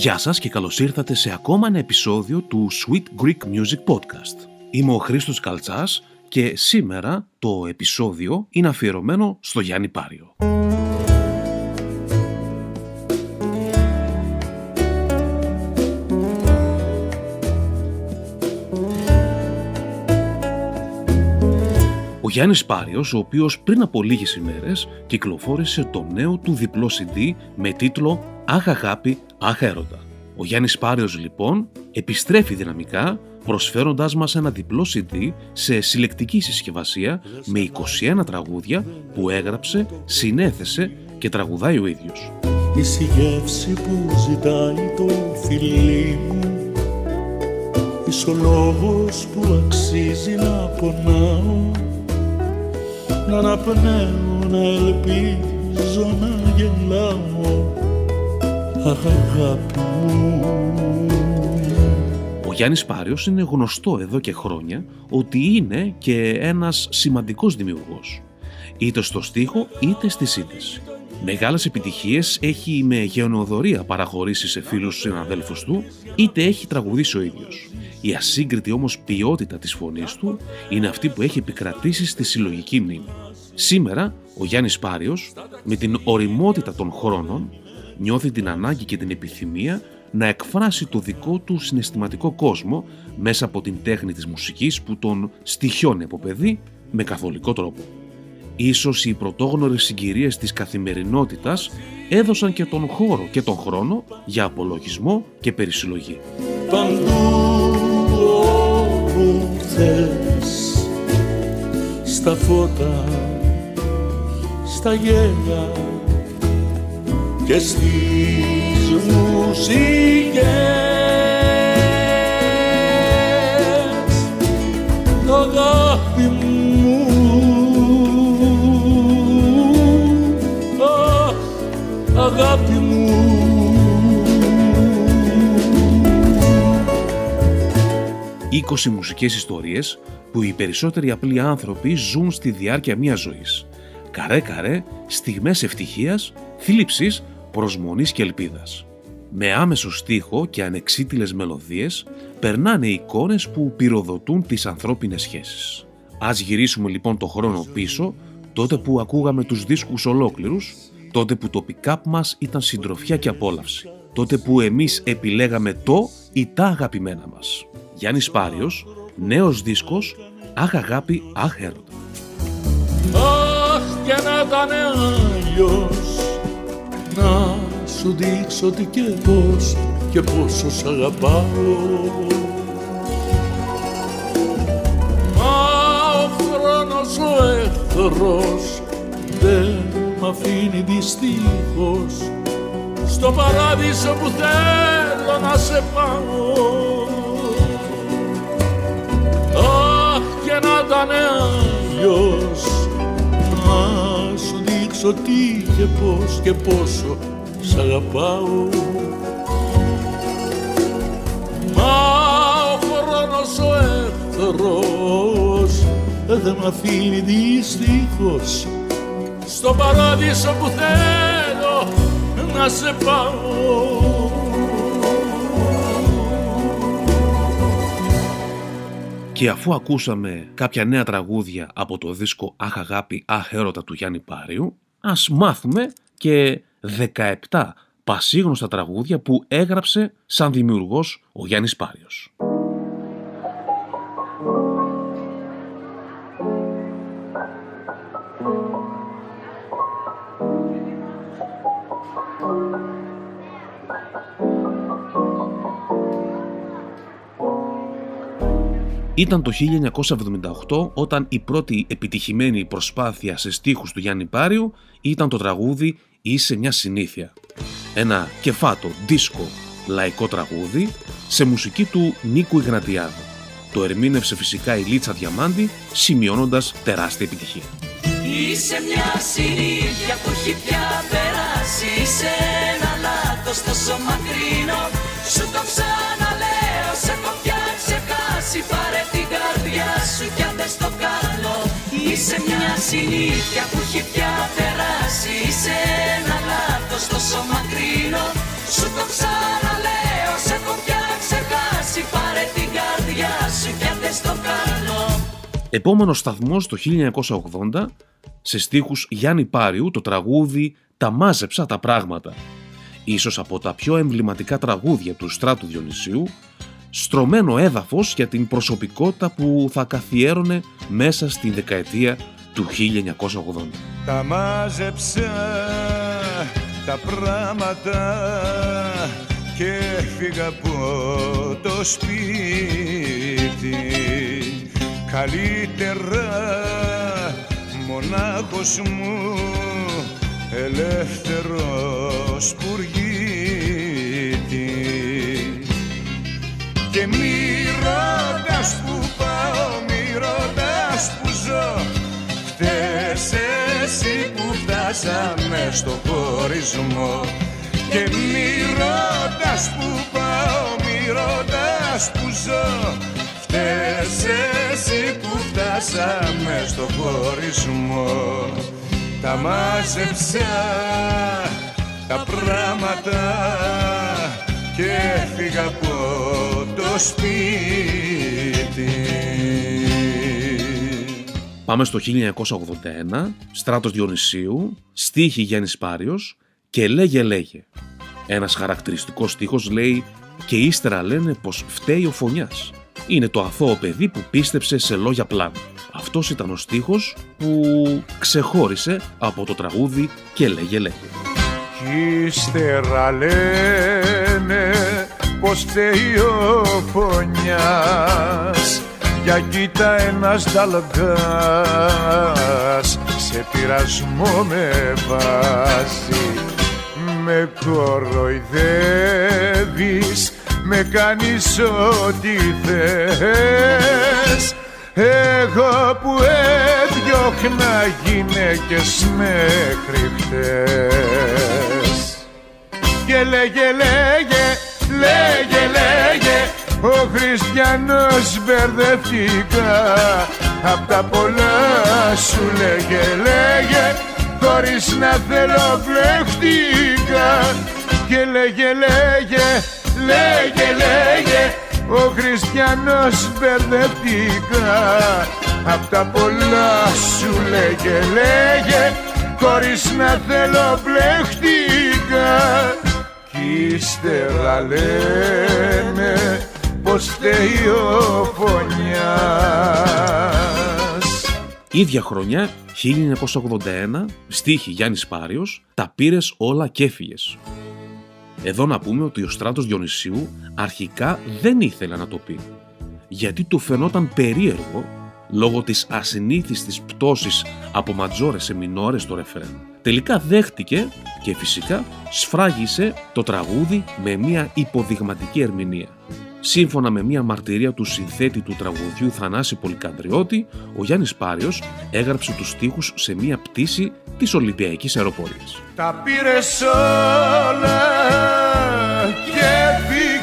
Γεια σας και καλώς ήρθατε σε ακόμα ένα επεισόδιο του Sweet Greek Music Podcast. Είμαι ο Χρήστος Καλτσάς και σήμερα το επεισόδιο είναι αφιερωμένο στο Γιάννη Πάριο. Ο Γιάννης Πάριος, ο οποίος πριν από λίγες ημέρες κυκλοφόρησε το νέο του διπλό CD με τίτλο «Αχ αγάπη, αχ έρωτα». Ο Γιάννης Πάριος λοιπόν επιστρέφει δυναμικά προσφέροντάς μας ένα διπλό CD σε συλλεκτική συσκευασία με 21 τραγούδια που έγραψε, συνέθεσε και τραγουδάει ο ίδιος. Η γεύση που ζητάει το φιλί μου Είσαι ο λόγος που αξίζει να πονάω Να αναπνέω, να ελπίζω, να γελάω Αχ αγάπη μου Ο Γιάννης Πάριος είναι γνωστό εδώ και χρόνια ότι είναι και ένας σημαντικός δημιουργός. Είτε στο στίχο είτε στη σύνθεση. Μεγάλες επιτυχίες έχει με γεωνοδορία παραχωρήσει σε φίλους συναδέλφους του, είτε έχει τραγουδήσει ο ίδιος. Η ασύγκριτη όμως ποιότητα της φωνής του είναι αυτή που έχει επικρατήσει στη συλλογική μνήμη. Σήμερα, ο Γιάννης Πάριος, με την οριμότητα των χρόνων, νιώθει την ανάγκη και την επιθυμία να εκφράσει το δικό του συναισθηματικό κόσμο μέσα από την τέχνη της μουσικής που τον στοιχιώνει από παιδί με καθολικό τρόπο. Ίσως οι πρωτόγνωρες συγκυρίες της καθημερινότητας έδωσαν και τον χώρο και τον χρόνο για απολογισμό και περισυλλογή. Παντού όπου θες Στα φώτα, στα γέλια Και στις μουσικές. Αγάπη μου. Αχ, αγάπη μου. 20 μουσικές ιστορίες που οι περισσότεροι απλοί άνθρωποι ζουν στη διάρκεια μιας ζωής. Καρέ-καρέ, στιγμές ευτυχίας, θλίψης, προσμονής και ελπίδας. Με άμεσο στίχο και ανεξίτηλες μελωδίες περνάνε εικόνες που πυροδοτούν τις ανθρώπινες σχέσεις. Ας γυρίσουμε λοιπόν το χρόνο πίσω, τότε που ακούγαμε τους δίσκους ολόκληρους, τότε που το pick-up μας ήταν συντροφιά και απόλαυση, τότε που εμείς επιλέγαμε το ή τα αγαπημένα μας. Γιάννης Πάριος, νέος δίσκος, αχ αγάπη, αχ έρωτα. Αχ και να ήταν άλλος Να σου δείξω τι και πώς και πόσο σ' αγαπάω. Μα ο χρόνος ο εχθρός δεν μ' αφήνει δυστυχώς. Στο παράδεισο που θέλω να σε πάω. Αχ και να ήταν άλλος Να σου δείξω τι και πώς και πόσο σ' αγαπάω. Μα ο χρόνος ο εχθρός δεν μ' αφήνει δυστυχώς. Στο παράδεισο που θέλω να σε πάω. Και αφού ακούσαμε κάποια νέα τραγούδια από το δίσκο «Αχ αγάπη, αχ έρωτα» του Γιάννη Πάριου, ας μάθουμε και 17 πασίγνωστα τραγούδια που έγραψε σαν δημιουργός ο Γιάννης Πάριος. Ήταν το 1978 όταν η πρώτη επιτυχημένη προσπάθεια σε στίχους του Γιάννη Πάριου ήταν το τραγούδι «Είσαι μια συνήθεια». Ένα κεφάτο, δίσκο, λαϊκό τραγούδι σε μουσική του Νίκου Ιγνατιάδου. Το ερμήνευσε φυσικά η Λίτσα Διαμάντη σημειώνοντας τεράστια επιτυχία. Είσαι μια συνήθεια που έχει πια περάσει Είσαι ένα λάθος τόσο μακρινό Σου το ξαναλέω, Είσαι μια συνήθεια που έχει πια περάσει. Είσαι ένα λάθος τόσο μακρινό. Σου το ξαναλέω, σε έχω πια ξεχάσει. Πάρε την καρδιά σου και δεν το κάνω Επόμενος σταθμός το 1980, σε στίχους Γιάννη Πάριου, το τραγούδι «Τα μάζεψα τα πράγματα». Ίσως από τα πιο εμβληματικά τραγούδια του Στράτου Διονυσίου, στρωμένο έδαφος για την προσωπικότητα που θα καθιέρωνε μέσα στην δεκαετία του 1980. Τα μάζεψα τα πράγματα και φύγα από το σπίτι καλύτερα μονάχος μου ελεύθερος πουργίτη που φτάσαμε στο χωρισμό. Και μη ρωτάς που πάω, μη ρωτάς που ζω. Φταίς εσύ που φτάσαμε στο χωρισμό. Τα μάζεψα τα πράγματα και φύγα από το σπίτι. Πάμε στο 1981, στράτος Διονυσίου, στίχη Γιάννης Πάριος και λέγε λέγε. Ένας χαρακτηριστικός στίχος λέει «Και ύστερα λένε πως φταίει ο φωνιάς». Είναι το αθώο παιδί που πίστεψε σε λόγια πλάνα. Αυτός ήταν ο στίχος που ξεχώρισε από το τραγούδι «Και λέγε λέγε». Κι ύστερα λένε πως φταίει ο φωνιάς για κοίτα ένας δαλγκάς σε πειρασμό με βάζει. Με κοροϊδεύεις με κάνεις ό,τι θες. Εγώ που έδιωχνα γυναίκες μέχρι χτες. Και λέγε λέγε λέγε λέγε ο Χριστιανός μπερδευτήκα Απ' τα πολλά σου λέγε λέγε Χωρίς να θέλω βλεχτήκα Και λέγε λέγε λέγε λέγε Ο Χριστιανός μπερδευτήκα Απ' τα πολλά σου λέγε λέγε Χωρίς να θέλω βλεχτήκα Κι ύστερα λένε πως φταίει ο φωνιάς Ίδια χρονιά, 1981, στίχη Γιάννης Πάριος, τα πήρες όλα και έφυγες. Εδώ να πούμε ότι ο Στράτος Διονυσίου αρχικά δεν ήθελε να το πει, γιατί του φαινόταν περίεργο λόγω της ασυνήθιστης πτώσης από ματζόρες σε μινόρες στο ρεφρέν. Τελικά δέχτηκε και φυσικά σφράγισε το τραγούδι με μια υποδειγματική ερμηνεία. Σύμφωνα με μια μαρτυρία του συνθέτη του τραγουδιού Θανάση Πολυκαντριώτη, ο Γιάννης Πάριος έγραψε τους στίχους σε μια πτήση της Ολυμπιακής Αεροπορίας. Τα πήρες όλα και πήγες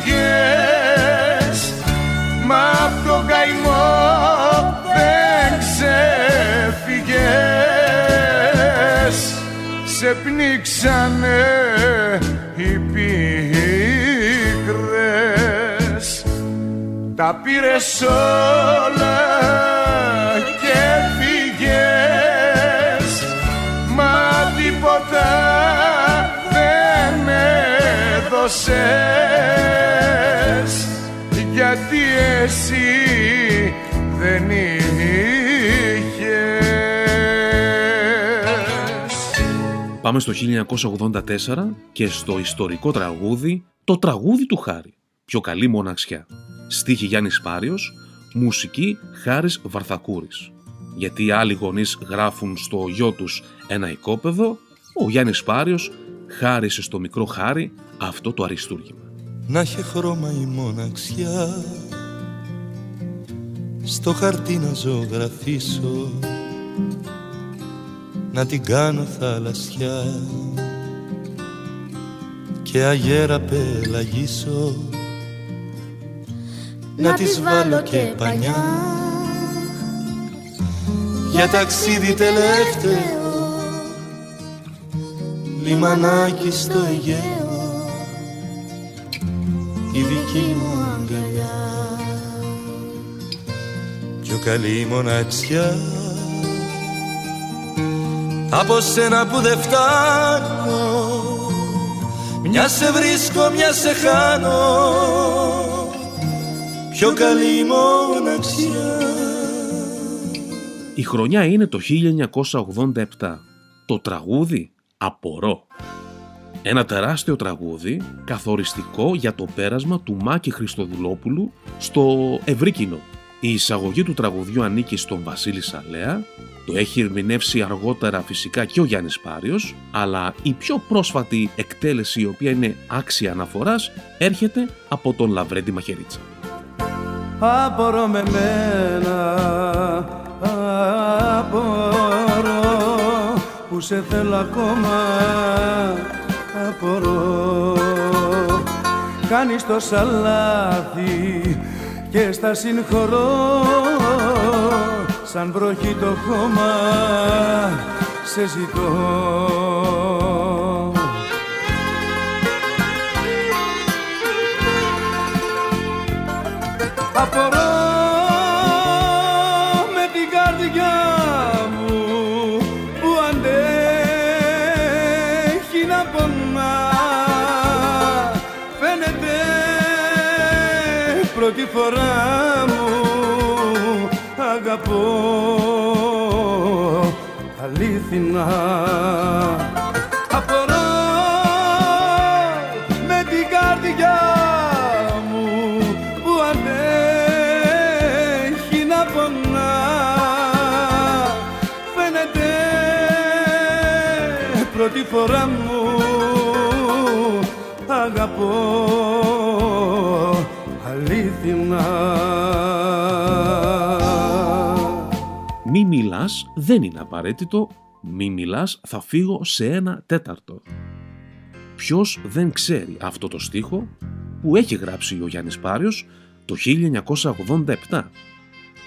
Μα απ' τον καημό δεν ξεφύγες Σε πνίξανε Τα πήρες όλα και φύγες Μα τίποτα δεν έδωσες Γιατί εσύ δεν είχες. Πάμε στο 1984 και στο ιστορικό τραγούδι «Το τραγούδι του Χάρη». Πιο καλή μοναξιά. Στίχη Γιάννης Πάριος, μουσική Χάρης Βαρθακούρης. Γιατί οι άλλοι γονείς γράφουν στο γιο τους ένα οικόπεδο, ο Γιάννης Πάριος χάρισε στο μικρό Χάρη αυτό το αριστούργημα. να έχει χρώμα η μοναξιά στο χαρτί να ζωγραφίσω να την κάνω θαλασσιά και αγέρα πελαγίσω να της βάλω και πανιά. Για ταξίδι τελευταίο λιμανάκι στο Αιγαίο δική μου αγκαλιά. Πιο καλή μοναξιά από σένα που δεν φτάνω μια σε βρίσκω, μια σε χάνω Πιο καλή μοναξιά Η χρονιά είναι το 1987. Το τραγούδι «Απορώ». Ένα τεράστιο τραγούδι καθοριστικό για το πέρασμα του Μάκη Χριστοδουλόπουλου στο ευρύ κοινό. Η εισαγωγή του τραγουδιού ανήκει στον Βασίλη Σαλέα, το έχει ερμηνεύσει αργότερα φυσικά και ο Γιάννης Πάριος, αλλά η πιο πρόσφατη εκτέλεση η οποία είναι άξια αναφοράς έρχεται από τον Λαβρέντι Μαχαιρίτσα. Απορώ με μένα, απορώ. Που σε θέλω ακόμα, απορώ. Κάνεις το σαλάθι και στα συγχωρώ. Σαν βροχή το χώμα σε ζητώ πρώτη φορά μου αγαπώ. Αλήθινα. Απορώ με την καρδιά μου που αντέχει να πονά. Φαίνεται πρώτη φορά μου μιλάς δεν είναι απαραίτητο, μη μιλάς θα φύγω σε ένα τέταρτο. Ποιος δεν ξέρει αυτό το στίχο που έχει γράψει ο Γιάννης Πάριος το 1987.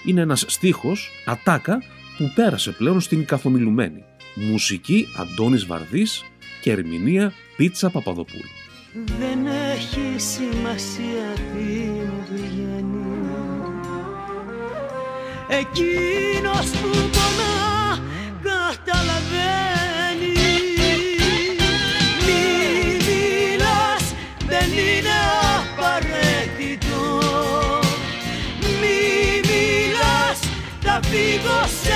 Είναι ένας στίχος, ατάκα, που πέρασε πλέον στην καθομιλουμένη. Μουσική Αντώνης Βαρδής και ερμηνεία Πίτσα Παπαδοπούλου. Δεν έχει σημασία τι μου βγαίνει Εκείνος που πονά καταλαβαίνει. Μη μιλάς δεν είναι απαραίτητο. Μη μιλάς θα φύγω σε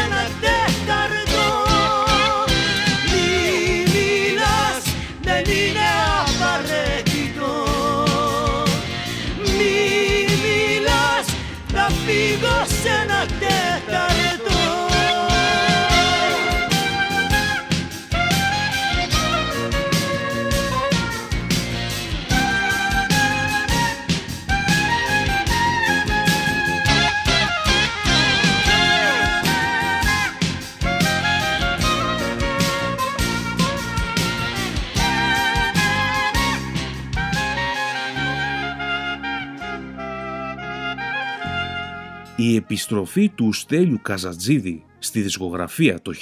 Η επιστροφή του Στέλιου Καζατζίδη στη δισκογραφία το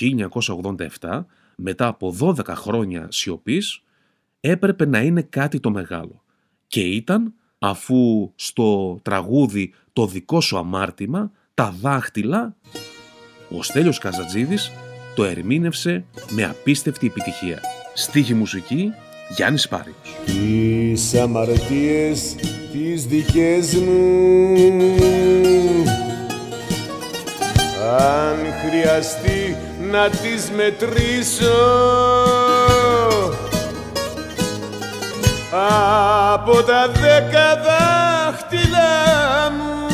1987, μετά από 12 χρόνια σιωπής, έπρεπε να είναι κάτι το μεγάλο. Και ήταν αφού στο τραγούδι «Το δικό σου αμάρτημα» τα δάχτυλα, ο Στέλιος Καζατζίδης το ερμήνευσε με απίστευτη επιτυχία. Στίχη μουσική Γιάννης Πάριος. Τις αμαρτίες τις δικές μου Αν χρειαστεί να τις μετρήσω. Από τα δέκα δάχτυλα μου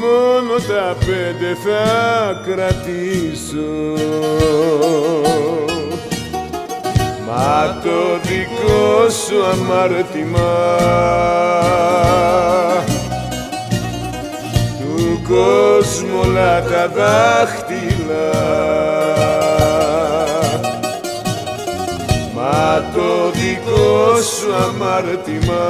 Μόνο τα πέντε θα κρατήσω. Μα το δικό σου αμάρτημα του κόσμου όλα τα δάχτυλα. Μα το δικό σου αμάρτημα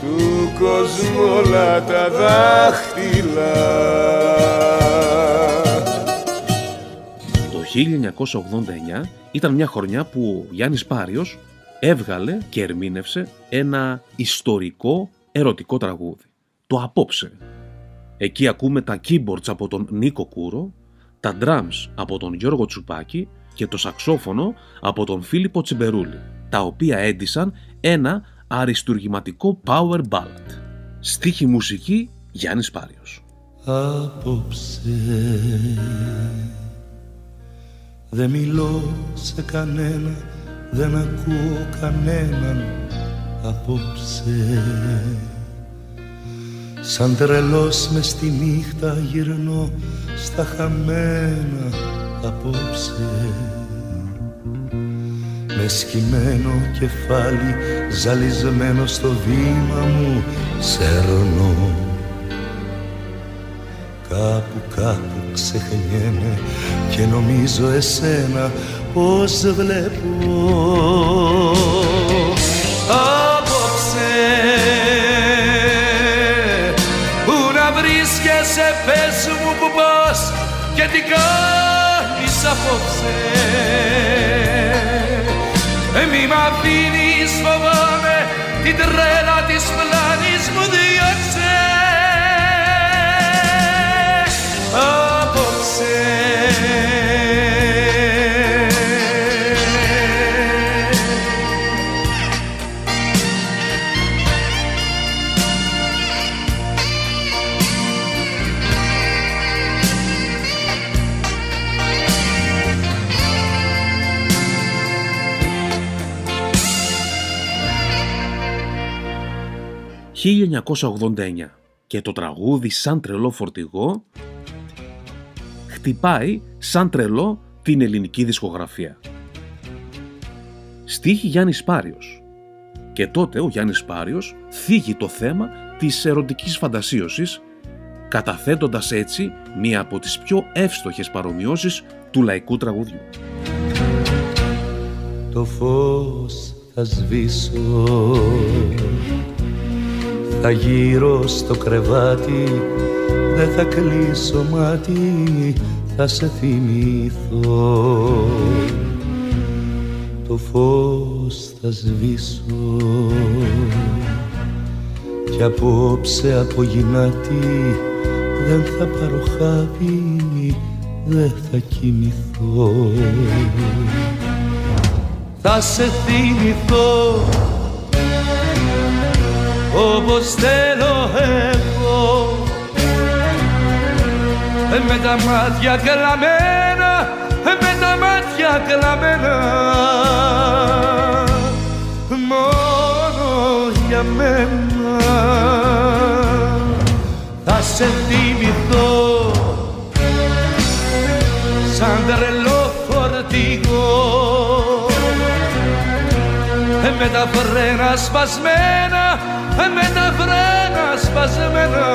του κόσμου όλα τα δάχτυλα. Το 1989 ήταν μια χρονιά που ο Γιάννης Πάριος έβγαλε και ερμήνευσε ένα ιστορικό ερωτικό τραγούδι. Το «Απόψε». Εκεί ακούμε τα keyboards από τον Νίκο Κούρο, τα drums από τον Γιώργο Τσουπάκη και το σαξόφωνο από τον Φίλιππο Τσιμπερούλη, τα οποία έντυσαν ένα αριστουργηματικό power ballad. Στίχη μουσική Γιάννης Πάριος. Απόψε δεν μιλώ σε κανένα, δεν ακούω κανέναν απόψε. Σαν τρελός μες στη νύχτα γυρνώ στα χαμένα απόψε. Με σκυμμένο κεφάλι ζαλισμένο στο βήμα μου σέρνω. Κάπου κάπου ξεχνιέμαι και νομίζω εσένα πως βλέπω βρίσκεσαι πες μου που πας και τι κάνεις απόψε. Ε, Μη μ' αφήνεις φοβάμαι την τρέλα της πλάνης μου διώξε «1989» και το τραγούδι «Σαν τρελό φορτηγό» χτυπάει σαν τρελό την ελληνική δισκογραφία. Στίχη Γιάννης Πάριος. Και τότε ο Γιάννης Πάριος θίγει το θέμα της ερωτικής φαντασίωσης, καταθέτοντας έτσι μία από τις πιο εύστοχες παρομοιώσεις του λαϊκού τραγουδιού. Το φως θα σβήσω Θα γύρω στο κρεβάτι Δεν θα κλείσω μάτι Θα σε θυμηθώ. Το φως θα σβήσω Κι απόψε από γυνάτι Δεν θα πάρω χάπι Δεν θα κοιμηθώ. Θα σε θυμηθώ όπως θέλω εγώ. Ε, με τα μάτια κλαμμένα ε, με τα μάτια κλαμμένα. Μόνο για μένα. Θα σε θυμηθώ σαν τρελό φορτηγό. Με τα φρένα σπασμένα με τα φρένα σπασμένα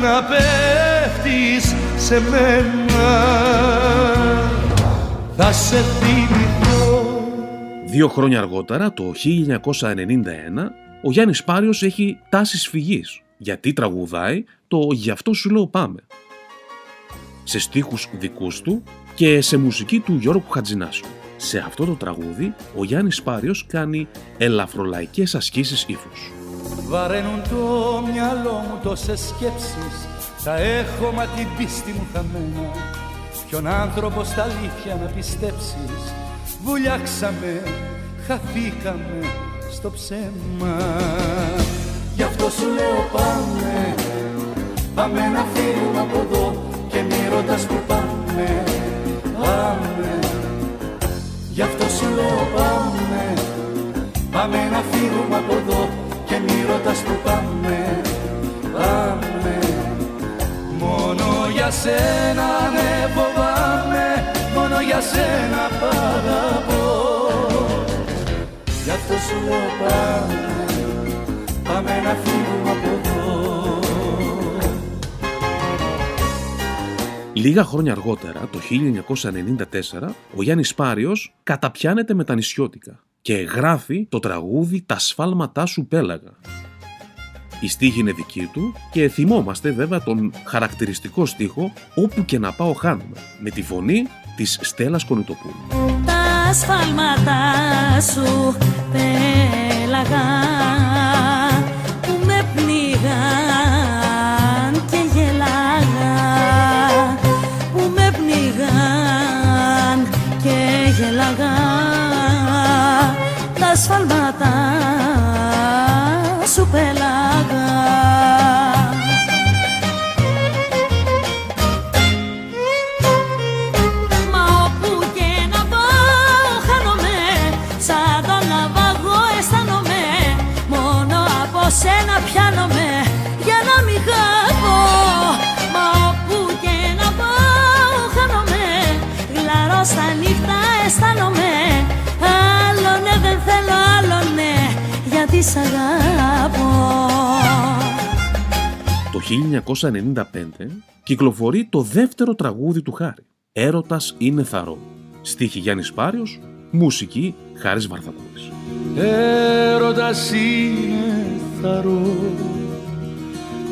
να πέφτεις σε μένα. Θα σε θυμηθώ. Δύο χρόνια αργότερα, το 1991, ο Γιάννης Πάριος έχει τάσεις φυγής, γιατί τραγουδάει το «Γι' αυτό σου λέω πάμε» σε στίχους δικούς του και σε μουσική του Γιώργου Χατζινάσου. Σε αυτό το τραγούδι, ο Γιάννης Πάριος κάνει ελαφρολαϊκές ασκήσεις ύφους. Βαραίνουν το μυαλό μου τόσες σκέψεις Θα έχω μα την πίστη μου χαμένα Ποιον άνθρωπο στα αλήθεια να πιστέψεις Βουλιάξαμε, χαθήκαμε στο ψέμα. Γι' αυτό σου λέω πάμε Πάμε να φύγουμε από εδώ Και μη ρωτάς που πάμε. Πάμε. Γι' αυτό σου λέω πάμε Πάμε να φύγουμε από εδώ Και μη ρωτάς που πάμε. Πάμε. Μόνο για σένα ναι φοβάμαι Μόνο για σένα παραπώ Γι' αυτό σου λέω πάμε Πάμε να φύγουμε από εδώ Λίγα χρόνια αργότερα, το 1994, ο Γιάννης Πάριος καταπιάνεται με τα νησιώτικα και γράφει το τραγούδι «Τα σφάλματά σου πέλαγα». Η στίχη είναι δική του και θυμόμαστε βέβαια τον χαρακτηριστικό στίχο «Όπου και να πάω χάνομαι» με τη φωνή της Στέλλας Κονιτοπούλου. Τα σφάλματα σου πέλαγα Γιατί σ' αγαπώ Το 1995 κυκλοφορεί το δεύτερο τραγούδι του Χάρη. Έρωτας είναι θαρό. Στίχη Γιάννης Πάριος, μουσική Χάρης Βαρθακούρης. Έρωτας είναι θαρό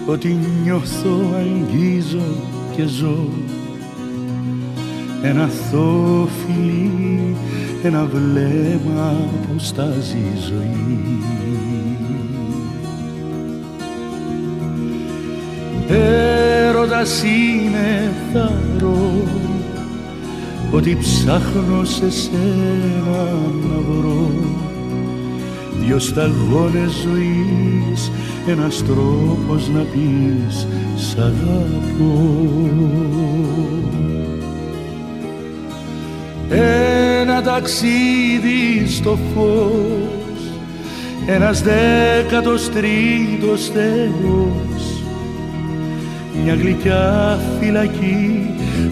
Ότι νιώθω, αγγίζω και ζω Ένα αθώο φιλί, ένα βλέμμα που στάζει η ζωή. Έρωτας είναι θαρό ότι ψάχνω σε σένα να βρω. Δυο σταγόνες ζωής, ένας τρόπος να πεις σ' αγαπώ Ένα ταξίδι στο φως, ένας δέκατος τρίτος Θεός μια γλυκιά φυλακή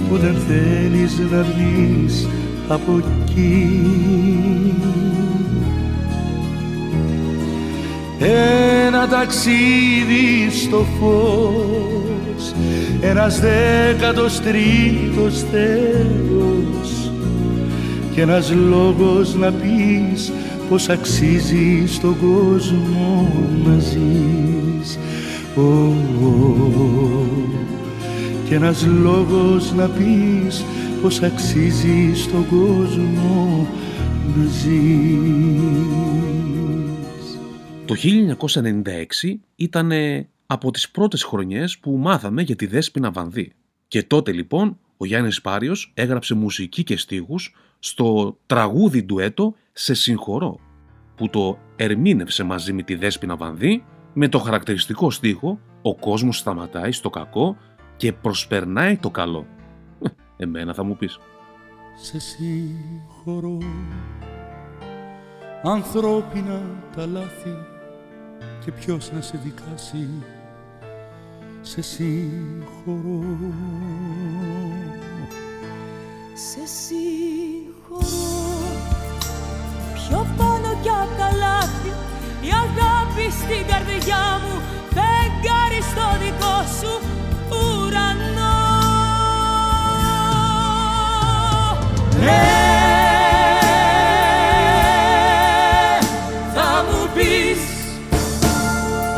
που δεν θέλεις να βγεις από εκεί. Ένα ταξίδι στο φως, ένας δέκατος τρίτος Θεός και ένας λόγος να πεις πως αξίζει στον κόσμο να ζεις. Ω, ω, και ένας λόγος να πεις πως αξίζει στον κόσμο να ζεις. Το 1996 ήταν από τις πρώτες χρονιές που μάθαμε για τη Δέσποινα Βανδύ. Και τότε λοιπόν ο Γιάννης Πάριος έγραψε μουσική και στίχους στο τραγούδι ντουέτο «Σε συγχωρώ» που το ερμήνευσε μαζί με τη Δέσποινα Βανδύ με το χαρακτηριστικό στίχο «Ο κόσμος σταματάει στο κακό και προσπερνάει το καλό». Εμένα θα μου πεις. Σε συγχωρώ ανθρώπινα τα λάθη και ποιος να σε δικάσει σε συγχωρώ Σε συγχωρώ Πιο πάνω κι απ' τα λάθη Η αγάπη στην καρδιά μου Φεγγάρι στο δικό σου ουρανό. Ναι, θα μου πεις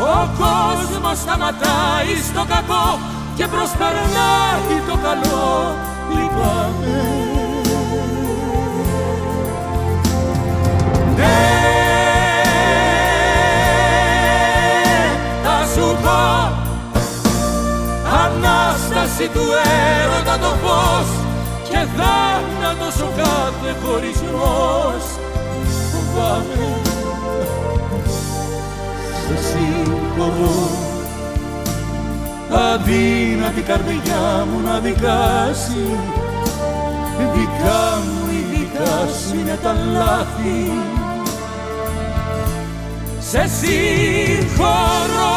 Ο κόσμος σταματάει στο κακό και προσπερνάει το καλό. Λυπάμαι Ανάσταση του έρωτα το φως και θάνατος ο κάθε χωρισμός φοβάμαι σε συγχωρώ αδύνατη καρδιά μου να δικάσει. Δικά μου η δικά σου είναι τα λάθη. Σε συγχωρώ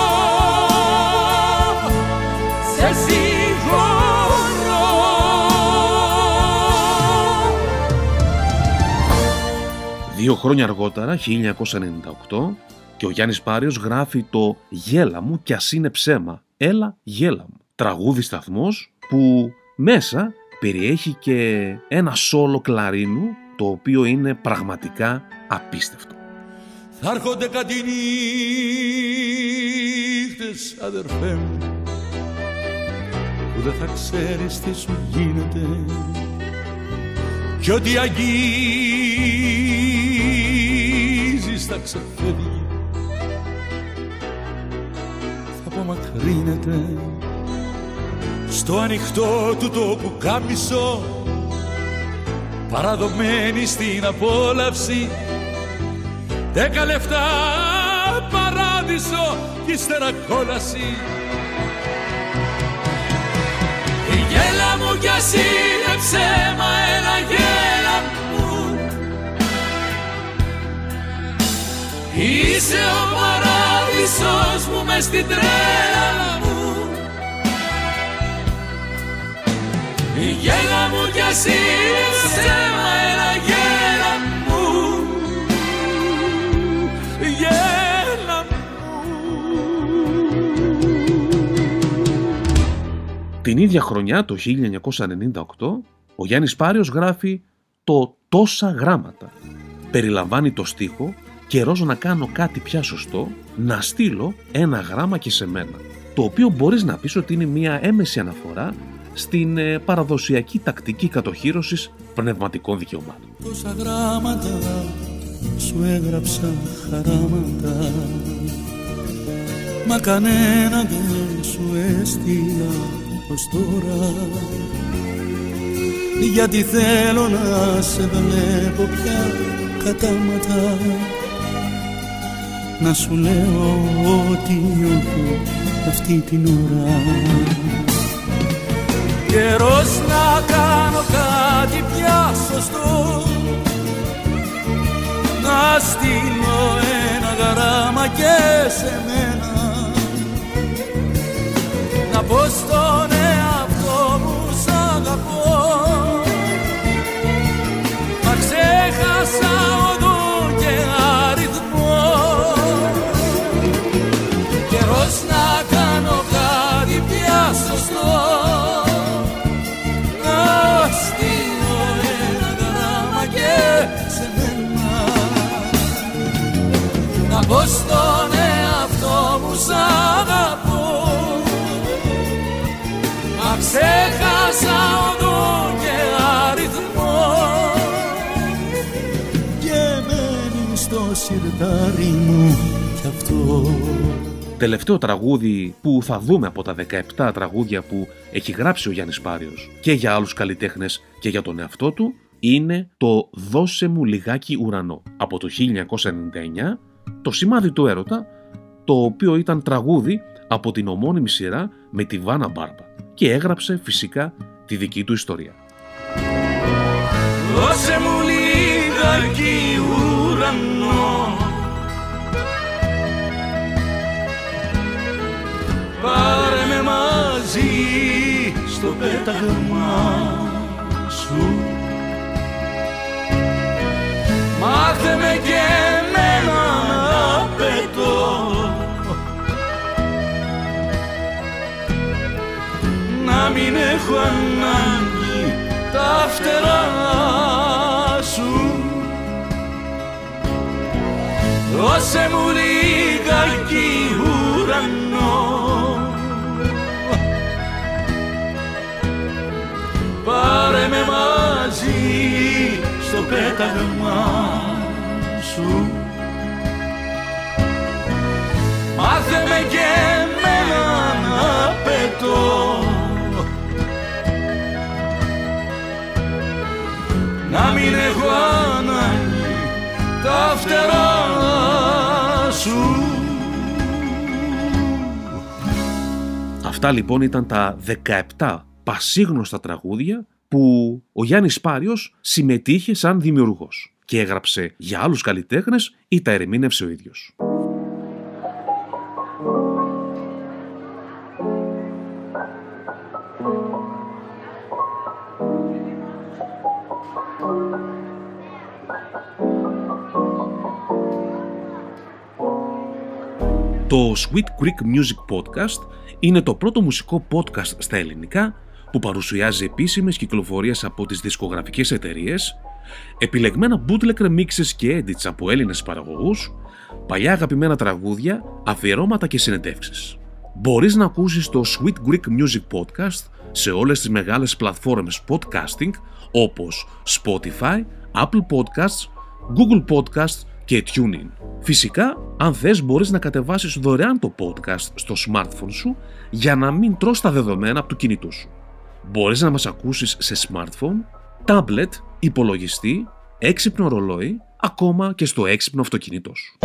σε συγχωρώ Δύο χρόνια αργότερα, 1998, και ο Γιάννης Πάριος γράφει το «Γέλα μου κι ας είναι ψέμα, έλα γέλα μου». Τραγούδι σταθμός που μέσα περιέχει και ένα σόλο κλαρίνου το οποίο είναι πραγματικά απίστευτο. Θα έρχονται κάτι νύχτες αγγίξεις αδερφέ μου που δεν θα ξέρεις τι σου γίνεται. Κι ό,τι αγγίζεις θα ξεφεύγει. Θα απομακρύνεται. Στο ανοιχτό του το πουκάμισο παραδομένη στην απόλαυση. Δέκα λεφτά παράδεισο κι ύστερα κόλαση Είσαι ο παράδεισος μου μες στην τρέλα μου. Γέλα μου κι ας είναι ψέμα, έλα γέλα μου. Γέλα Την ίδια χρονιά, το 1998, ο Γιάννης Πάριος γράφει το «Τόσα γράμματα». Περιλαμβάνει το στίχο «Καιρός να κάνω κάτι πια σωστό, να στείλω ένα γράμμα και σε μένα», το οποίο μπορείς να πεις ότι είναι μια έμεση αναφορά στην ε, παραδοσιακή τακτική κατοχύρωσης πνευματικών δικαιωμάτων. Τόσα γράμματα σου έγραψα χαράματα Μα κανένα δεν σου έστειλα ως τώρα Γιατί θέλω να σε βλέπω πια κατάματα Να σου λέω ό,τι νιώθω αυτή την ώρα Καιρός να κάνω κάτι πια σωστό Να στείλω ένα γράμμα και σε μένα Να πω στον σιρτάρι μου κι αυτό Τελευταίο τραγούδι που θα δούμε από τα 17 τραγούδια που έχει γράψει ο Γιάννης Πάριος και για άλλους καλλιτέχνες και για τον εαυτό του είναι το «Δώσε μου λιγάκι ουρανό» από το 1999, το σημάδι του έρωτα, το οποίο ήταν τραγούδι από την ομώνυμη σειρά με τη Βάνα Μπάρμπα και έγραψε φυσικά τη δική του ιστορία. Δώσε μου λιγάκι και εμένα να πετώ Να μην έχω ανάγκη τα φτερά σου. Δώσε μου λιγάκι ουρανό. Πάρε με μαζί στο πέταγμα σου. Μάθε με και εμένα να πετώ. Να μην έχω ανάγκη τα φτερά σου. Αυτά λοιπόν ήταν τα 17 πασίγνωστα τραγούδια που ο Γιάννης Πάριος συμμετείχε σαν δημιουργός και έγραψε για άλλους καλλιτέχνες ή τα ερμήνευσε ο ίδιος. Το Sweet Creek Music Podcast είναι το πρώτο μουσικό podcast στα ελληνικά που παρουσιάζει επίσημες κυκλοφορίες από τις δισκογραφικές εταιρείες, επιλεγμένα bootleg remixes και edits από Έλληνες παραγωγούς, παλιά αγαπημένα τραγούδια, αφιερώματα και συνεντεύξεις. Μπορείς να ακούσεις το Sweet Greek Music Podcast σε όλες τις μεγάλες πλατφόρμες podcasting όπως Spotify, Apple Podcasts, Google Podcasts και TuneIn. Φυσικά, αν θες μπορείς να κατεβάσεις δωρεάν το podcast στο smartphone σου για να μην τρως τα δεδομένα από το κινητό σου. Μπορείς να μας ακούσεις σε smartphone, tablet, υπολογιστή, έξυπνο ρολόι, ακόμα και στο έξυπνο αυτοκίνητό σου.